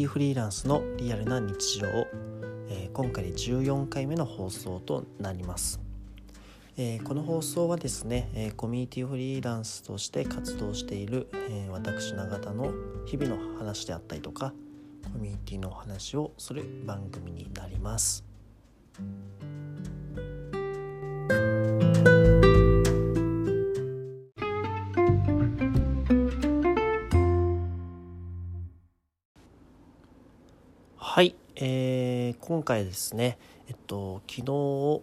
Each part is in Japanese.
ティフリーランスのリアルな日常、えー、今回で14回目の放送となります、えー、この放送はですね、えー、コミュニティフリーランスとして活動している、え私永田の日々の話であったりとかコミュニティの話をする番組になります。えー、今回ですね、えっと、昨日、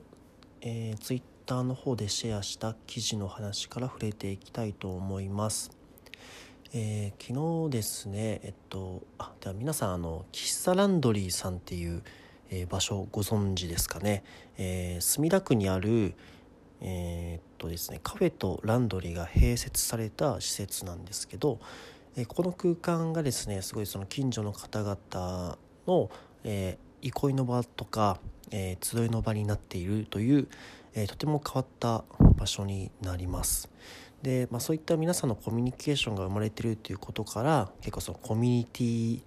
えー、ツイッターの方でシェアした記事の話から触れていきたいと思います。えー、昨日ですね、えっと、あでは皆さんあの喫茶ランドリーさんっていう、えー、場所ご存知ですかね、えー、墨田区にあるえー、っとですねカフェとランドリーが併設された施設なんですけど、えこの空間がですねすごいその近所の方々の、えー、憩いの場とか、えー、集いの場になっているという、えー、とても変わった場所になります。で、まあ、そういった皆さんのコミュニケーションが生まれてるということから結構そのコミュニティ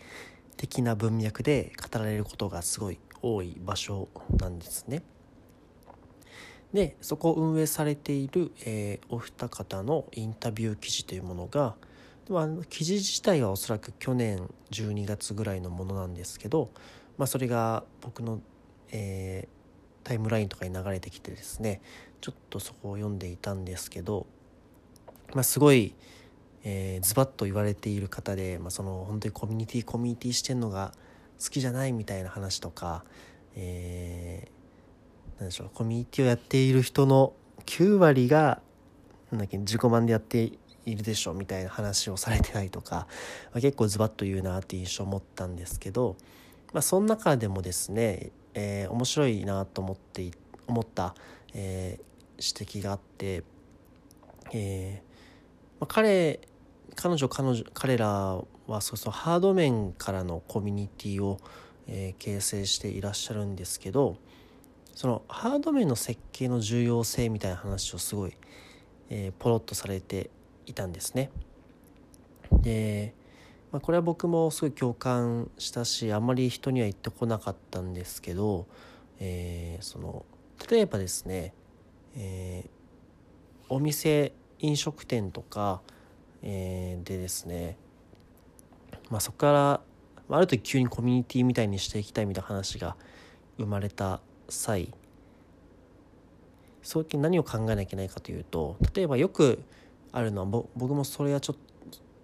的な文脈で語られることがすごい多い場所なんですね。でそこを運営されている、えー、お二方のインタビュー記事というものが、まあ、記事自体はおそらく去年12月ぐらいのものなんですけど、まあ、それが僕の、えー、タイムラインとかに流れてきてですねちょっとそこを読んでいたんですけど、まあ、すごい、えー、ズバッと言われている方で、まあ、その本当にコミュニティコミュニティしてんのが好きじゃないみたいな話とか、えー、なんでしょうコミュニティをやっている人の9割がなんだっけ自己満でやっているでしょみたいな話をされてたりとか、ま、結構ズバッと言うなっていう印象を持ったんですけど、まあ、その中でもですね、えー、面白いなと思って思った、えー、指摘があって、えーまあ、彼彼女彼女彼らはそうそうハード面からのコミュニティを、えー、形成していらっしゃるんですけどそのハード面の設計の重要性みたいな話をすごい、えー、ポロッとされていたんですね。で、まあ、これは僕もすごい共感したしあんまり人には言ってこなかったんですけど、えー、その例えばですね、えー、お店飲食店とか、えー、でですね、まあ、そこからある時急にコミュニティみたいにしていきたいみたいな話が生まれた際そういう何を考えなきゃいけないかというと例えばよくあるのは僕もそれはちょっと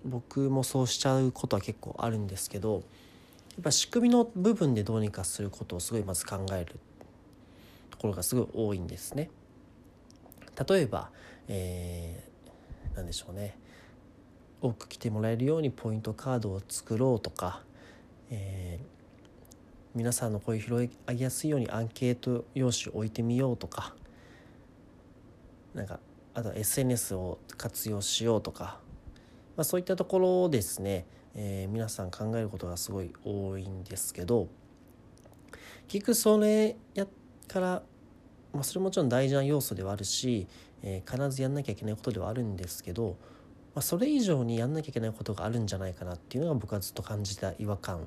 僕もそうしちゃうことは結構あるんですけどやっぱ仕組みの部分でどうにかすることをすごいまず考えるところがすごい多いんですね。例えば、えー、何でしょうね多く来てもらえるようにポイントカードを作ろうとか、えー、皆さんの声を拾い上げやすいようにアンケート用紙を置いてみようとかなんかあとは SNS を活用しようとか、まあ、そういったところをですね、えー、皆さん考えることがすごい多いんですけど結局それやから、まあ、それもちろん大事な要素ではあるし、えー、必ずやんなきゃいけないことではあるんですけど、まあ、それ以上にやんなきゃいけないことがあるんじゃないかなっていうのが僕はずっと感じた違和感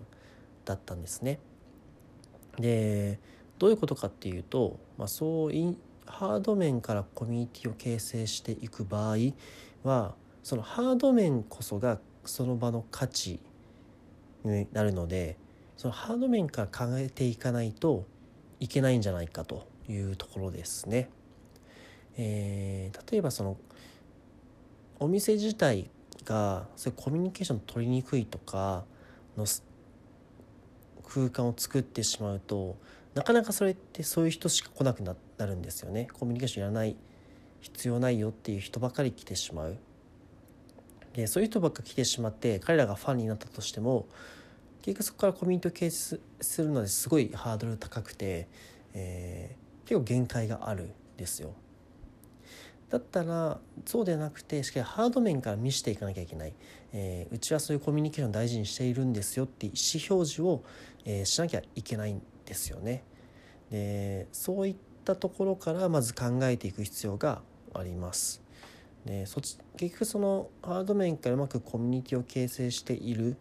だったんですね。でどういうことかっていうと、まあ、そうハード面からコミュニティを形成していく場合はそのハード面こそがその場の価値になるのでそのハード面から考えていかないといけないんじゃないかというところですね。えー、例えばそのお店自体がそれコミュニケーション取りにくいとかの空間を作ってしまうとなかなかそれってそういう人しか来なくなるんですよねコミュニケーションやらない必要ないよっていう人ばかり来てしまうでそういう人ばっか来てしまって彼らがファンになったとしても結局そこからコミュニティを形成するのですごいハードル高くて、えー、結構限界があるんですよだったらそうではなくてしっかりハード面から見せていかなきゃいけない、えー、うちはそういうコミュニケーションを大事にしているんですよって意思表示を、えー、しなきゃいけないんですよね。でそういったところからまず考えていく必要があります。でそち結局そのハード面からうまくコミュニティを形成している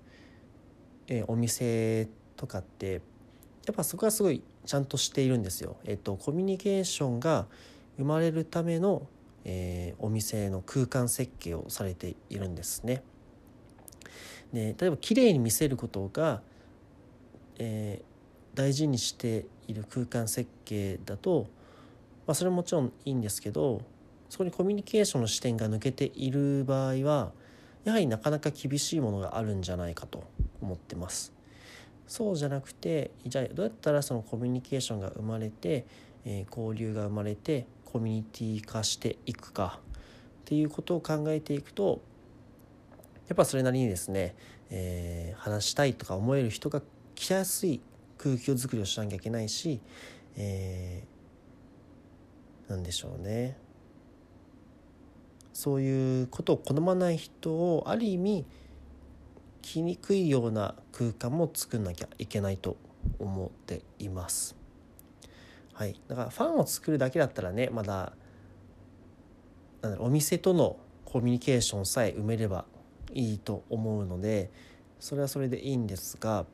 え、お店とかってやっぱそこはすごいちゃんとしているんですよ。えっと、コミュニケーションが生まれるための、えー、お店の空間設計をされているんですね。で例えば綺麗に見せることが、えー、大事にしている空間設計だと、まあ、それももちろんいいんですけどそこにコミュニケーションの視点が抜けている場合はやはりなかなか厳しいものがあるんじゃないかと思ってます。そうじゃなくてじゃあどうやったらそのコミュニケーションが生まれて、えー、交流が生まれてコミュニティ化していくかっていうことを考えていくとやっぱそれなりにですね、えー、話したいとか思える人が来やすい空気を作りをしなきゃいけないし、えー、なんでしょうねそういうことを好まない人をある意味来にくいような空間も作んなきゃいけないと思っています。はい、だからファンを作るだけだったらねまだなんだお店とのコミュニケーションさえ埋めればいいと思うのでそれはそれでいいんですが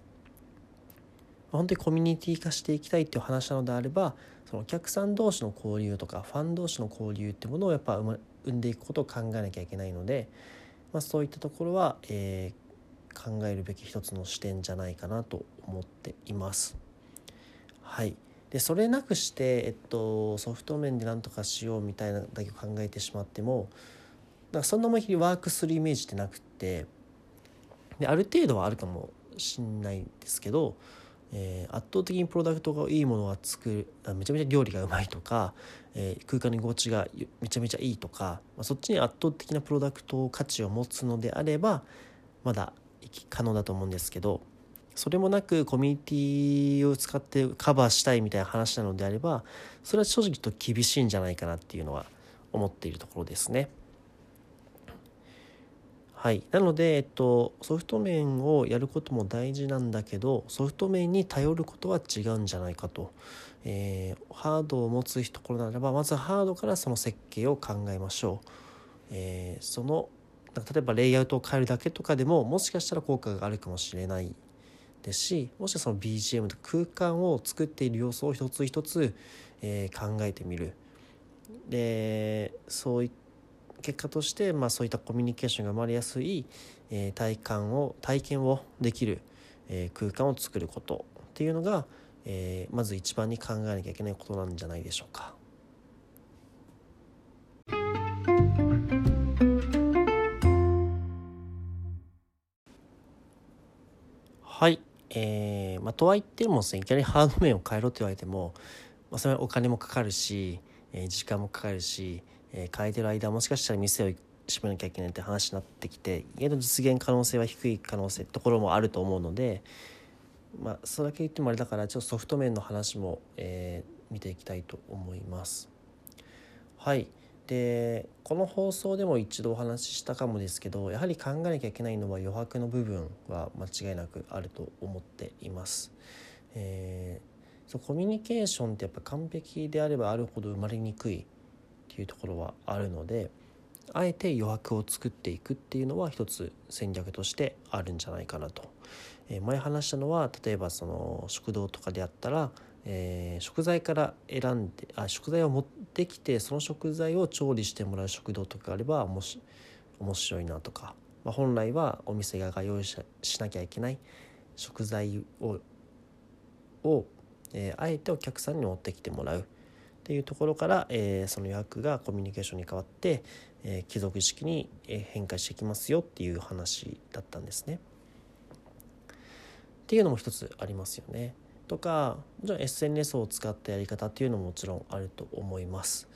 本当にコミュニティ化していきたいっていう話なのであればそのお客さん同士の交流とかファン同士の交流ってものをやっぱ生んでいくことを考えなきゃいけないので、まあ、そういったところは、えー、考えるべき一つの視点じゃないかなと思っています。はいでそれなくして、えっと、ソフト面で何とかしようみたいなだけ考えてしまってもなんかそんな思い切りワークするイメージってなくってである程度はあるかもしんないんですけど、えー、圧倒的にプロダクトがいいものは作るめちゃめちゃ料理がうまいとか、えー、空間の居心地がめちゃめちゃいいとか、まあ、そっちに圧倒的なプロダクト価値を持つのであればまだ可能だと思うんですけどそれもなくコミュニティを使ってカバーしたいみたいな話なのであればそれは正直と厳しいんじゃないかなっていうのは思っているところですね。はい、なので、えっと、ソフト面をやることも大事なんだけどソフト面に頼ることは違うんじゃないかと、えー、ハードを持つところならばまずハードからその設計を考えましょう、えー、その例えばレイアウトを変えるだけとかでももしかしたら効果があるかもしれないですしもしその BGM と空間を作っている要素を一つ一つ、えー、考えてみる。でそういった結果として、まあ、そういったコミュニケーションが生まれやすい、えー、体感を体験をできる、えー、空間を作ることっていうのが、えー、まず一番に考えなきゃいけないことなんじゃないでしょうか。はい、えーまあ、とはいってもですねいきなりハード面を変えろって言われても、まあ、それはお金もかかるし、えー、時間もかかるし、えー、変えてる間もしかしたら店を閉めなきゃいけないって話になってきて意外と実現可能性は低い可能性ところもあると思うのでまあそれだけ言ってもあれだからちょっとソフト面の話も、えー、見ていきたいと思います。はいでこの放送でも一度お話ししたかもですけどやはり考えなきゃいけないのは余白の部分は間違いなくあると思っています。えー、そうコミュニケーションってやっぱ完璧であればあるほど生まれにくいっていうところはあるのであえて余白を作っていくっていうのは一つ戦略としてあるんじゃないかなと。え前話したのは例えばその食堂とかであったら、えー、食材から選んであ食材を持ってきてその食材を調理してもらう食堂とかあればもし面白いなとか、まあ、本来はお店側が用意しなきゃいけない食材をを、えー、あえてお客さんに持ってきてもらうっていうところから、えー、その予約がコミュニケーションに変わって、えー、貴族式に変化していきますよっていう話だったんですね。っていうのも一つありますよね。とかもちろん SNS を使ったやり方っていうのももちろんあると思います。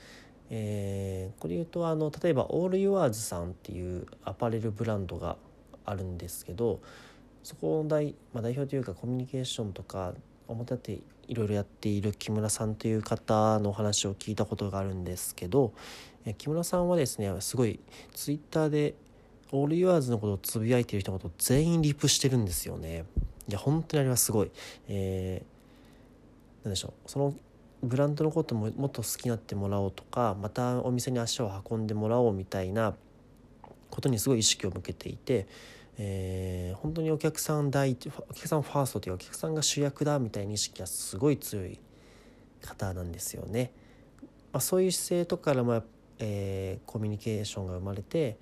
えー、これ言うとあの例えばオールユアーズさんっていうアパレルブランドがあるんですけどそこの代,、まあ、代表というかコミュニケーションとか表っていろいろやっている木村さんという方のお話を聞いたことがあるんですけど木村さんはですねすごいツイッターでオールユアーズのことをつぶやいてる人のこと全員リプしてるんですよね。いや本当にあれはすごい。えー、なんでしょうそのブランドのことももっと好きになってもらおうとかまたお店に足を運んでもらおうみたいなことにすごい意識を向けていてえー、本当にお客さん第一お客さんファーストというお客さんが主役だみたいな意識がすごい強い方なんですよね。まあ、そういう姿勢とかからも、えー、コミュニケーションが生まれて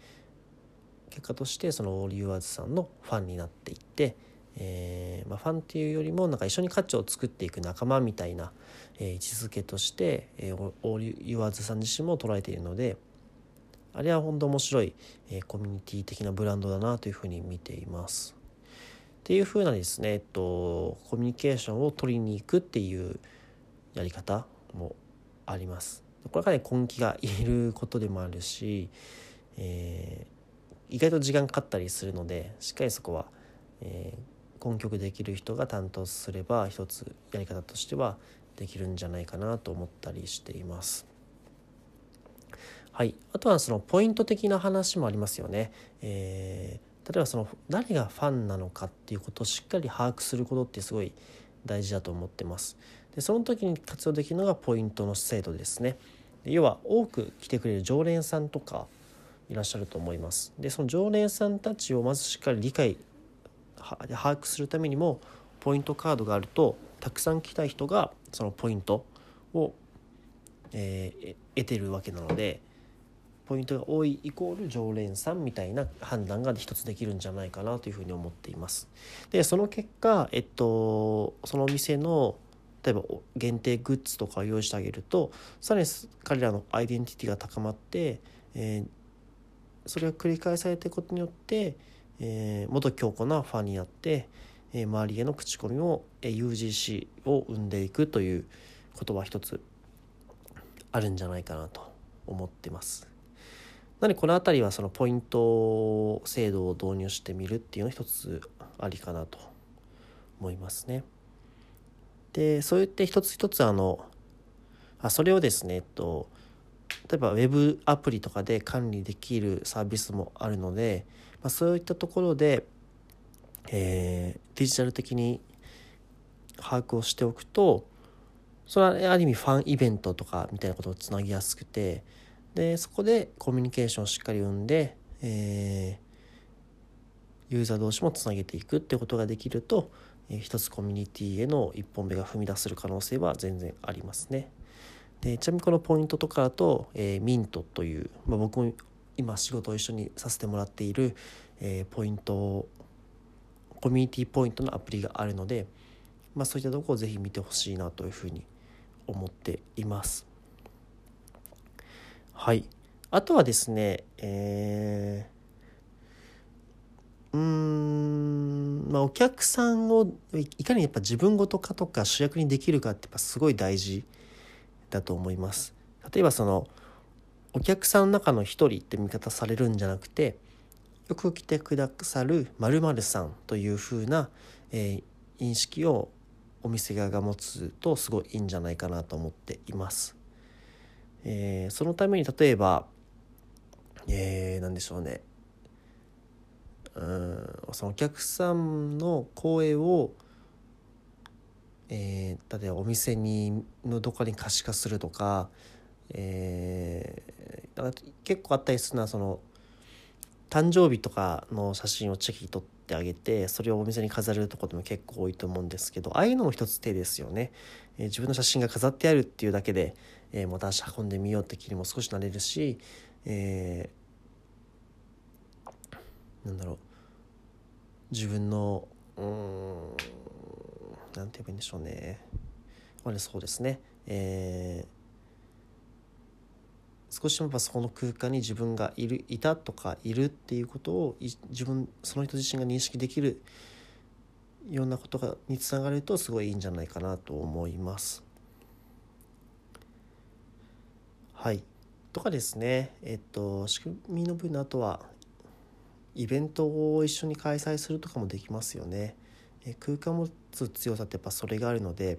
結果としてそのオール・ユアーズさんのファンになっていって、えーまあ、ファンっていうよりもなんか一緒に価値を作っていく仲間みたいな、えー、位置づけとして、えー、オール・ユアーズさん自身も捉えているのであれは本当面白い、えー、コミュニティ的なブランドだなというふうに見ています。っていうふうなですね、えっと、コミュニケーションを取りに行くっていうやり方もあります。これがね根気がいることでもあるし、えー、意外と時間かかったりするのでしっかりそこは、えー、根拠できる人が担当すれば一つやり方としてはできるんじゃないかなと思ったりしています。はい、あとはそのポイント的な話もありますよね。えー、例えばその誰がファンなのかっていうことをしっかり把握することってすごい大事だと思ってます。でその時に活用できるのがポイントの制度ですね。要は多く来てくれる常連さんとかいらっしゃると思います。でその常連さんたちをまずしっかり理解把握するためにもポイントカードがあるとたくさん来た人がそのポイントを、えー、得てるわけなのでポイントが多いイコール常連さんみたいな判断が一つできるんじゃないかなというふうに思っています。でその結果、えっと、そのお店の例えば限定グッズとかを用意してあげるとさらに彼らのアイデンティティが高まって、えー、それが繰り返されていくことによって、えー、もっと強固なファンになって、えー、周りへの口コミを、えー、UGC を生んでいくということは一つあるんじゃないかなと思ってます。なのでこの辺りはそのポイント制度を導入してみるっていうのは一つありかなと思いますね。でそう言って一つ一つあのあそれをですね、えっと、例えばウェブアプリとかで管理できるサービスもあるので、まあ、そういったところで、えー、デジタル的に把握をしておくとそれはある意味ファンイベントとかみたいなことをつなぎやすくてでそこでコミュニケーションをしっかり生んで、えー、ユーザー同士もつなげていくってことができると、えー、一つコミュニティへの一本目が踏み出せる可能性は全然ありますね。でちなみにこのポイントとかだと、えー、ミントという、まあ、僕も今仕事を一緒にさせてもらっている、えー、ポイントコミュニティポイントのアプリがあるので、まあ、そういったとこをぜひ見てほしいなというふうに思っています。はい。あとはですね、えー、うーん、まあ、お客さんをいかにやっぱ自分ごとかとか主役にできるかってやっぱすごい大事だと思います。例えばそのお客さんの中の一人って見方されるんじゃなくてよく来てくださる〇〇さんというふうな、えー、認識をお店側が持つとすごいいいんじゃないかなと思っています。えー、そのために例えば、えー、何でしょうね。うんそのお客さんの声を、えー、例えばお店にのどこかに可視化するとか,、えー、だから結構あったりするのはその誕生日とかの写真をチェキ取ってあげてそれをお店に飾るとこでも結構多いと思うんですけどああいうのも一つ手ですよね、えー、自分の写真が飾ってあるっていうだけで、えー、また足運んでみようって気にも少しなれるし、えー、なんだろう。自分のうんなんて言えばいいんでしょうね。これそうですね。えー少しでもやっぱその空間に自分がいるいたとかいるっていうことを自分その人自身が認識できるようなことがにつながるとすごいいいんじゃないかなと思います。はい。とかですね、えっと、仕組みの分の後は、イベントを一緒に開催するとかもできますよね。え空間を持つ強さってやっぱそれがあるので、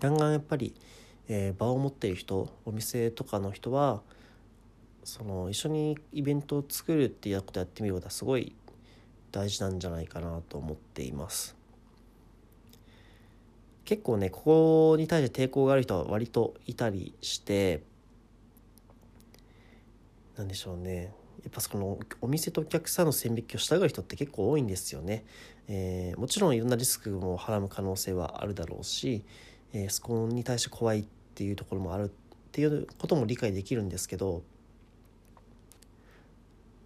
だんだんやっぱり、えー、場を持っている人、お店とかの人は、その一緒にイベントを作るっていうことやってみることはすごい大事なんじゃないかなと思っています。結構ねここに対して抵抗がある人は割といたりしてなんでしょうねやっぱそのお店とお客さんの線引きをしたがる人って結構多いんですよね。えー、もちろんいろんなリスクもはらむ可能性はあるだろうし、えー、そこに対して怖いっていうところもあるっていうことも理解できるんですけど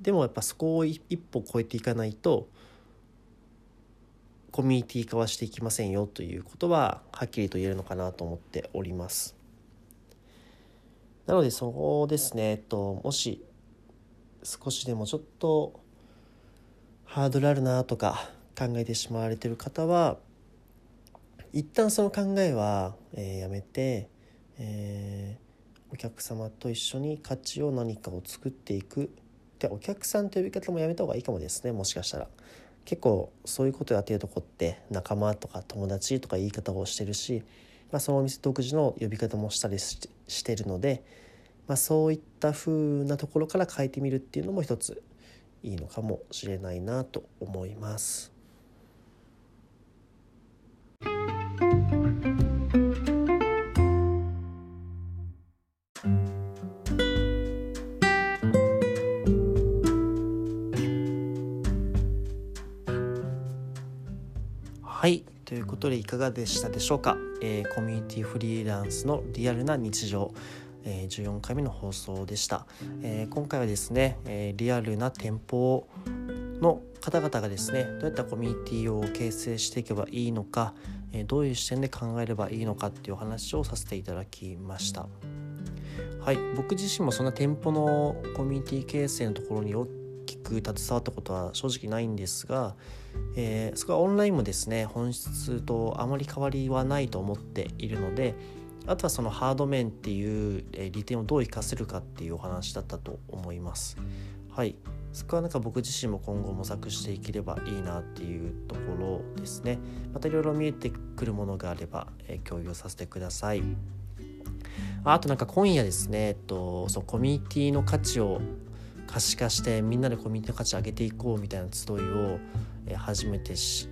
でもやっぱそこを一歩超えていかないとコミュニティ化はしていきませんよということははっきりと言えるのかなと思っております。なのでそこですね、えっと、もし少しでもちょっとハードルあるなとか考えてしまわれてる方は一旦その考えは、えー、やめて、えー、お客様と一緒に価値を何かを作っていくでお客さんという呼び方もやめた方がいいかもですねもしかしたら結構そういうことやってるとこって仲間とか友達とか言い方をしてるし、まあ、そのお店独自の呼び方もしたりしてるので、まあ、そういった風なところから変えてみるっていうのも一ついいのかもしれないなと思います。はい。ということでいかがでしたでしょうか、えー、コミュニティフリーランスのリアルな日常、え、14回目の放送でした、え、今回はですね、えリアルな店舗の方々がですねどうやったコミュニティを形成していけばいいのか、えどういう視点で考えればいいのかっていうお話をさせていただきました。はい。僕自身もそんな店舗のコミュニティ形成のところに大く携わったことは正直ないんですが、えー、そこはオンラインもですね本質とあまり変わりはないと思っているのであとはそのハード面っていう利点をどう生かせるかっていうお話だったと思います。はい。そこはなんか僕自身も今後模索していければいいなっていうところですね。またいろいろ見えてくるものがあれば、えー、共有させてください。あとなんか今夜ですね、えっと、そのコミュニティの価値を可視化してみんなでコミュニティの価値上げていこうみたいな集いを、えー、初めてす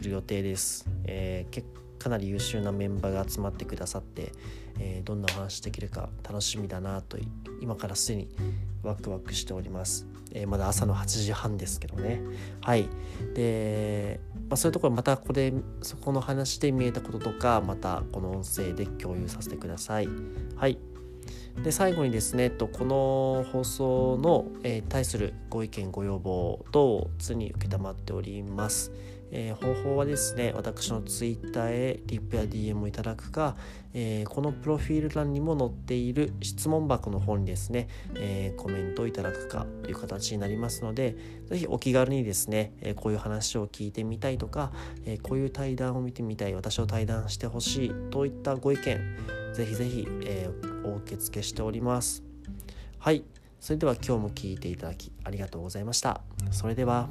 る予定です、えー、かなり優秀なメンバーが集まってくださって、えー、どんなお話できるか楽しみだなと今からすでにワクワクしております、えー、まだ朝の8時半ですけどね。はい。で、まあ、そういうところまたこれそこの話で見えたこととかまたこの音声で共有させてください。はい。で最後にですねこの放送の、え対するご意見ご要望等常に承っております。え、方法はですね私の Twitter へリップや DM をいただくか、え、このプロフィール欄にも載っている質問箱の方にですね、え、コメントをいただくかという形になりますので是非お気軽にですね、えこういう話を聞いてみたいとか、えこういう対談を見てみたい私を対談してほしいといったご意見ぜひぜひ、えー、お受け付けしております。はい。それでは今日も聴いていただきありがとうございました。それでは。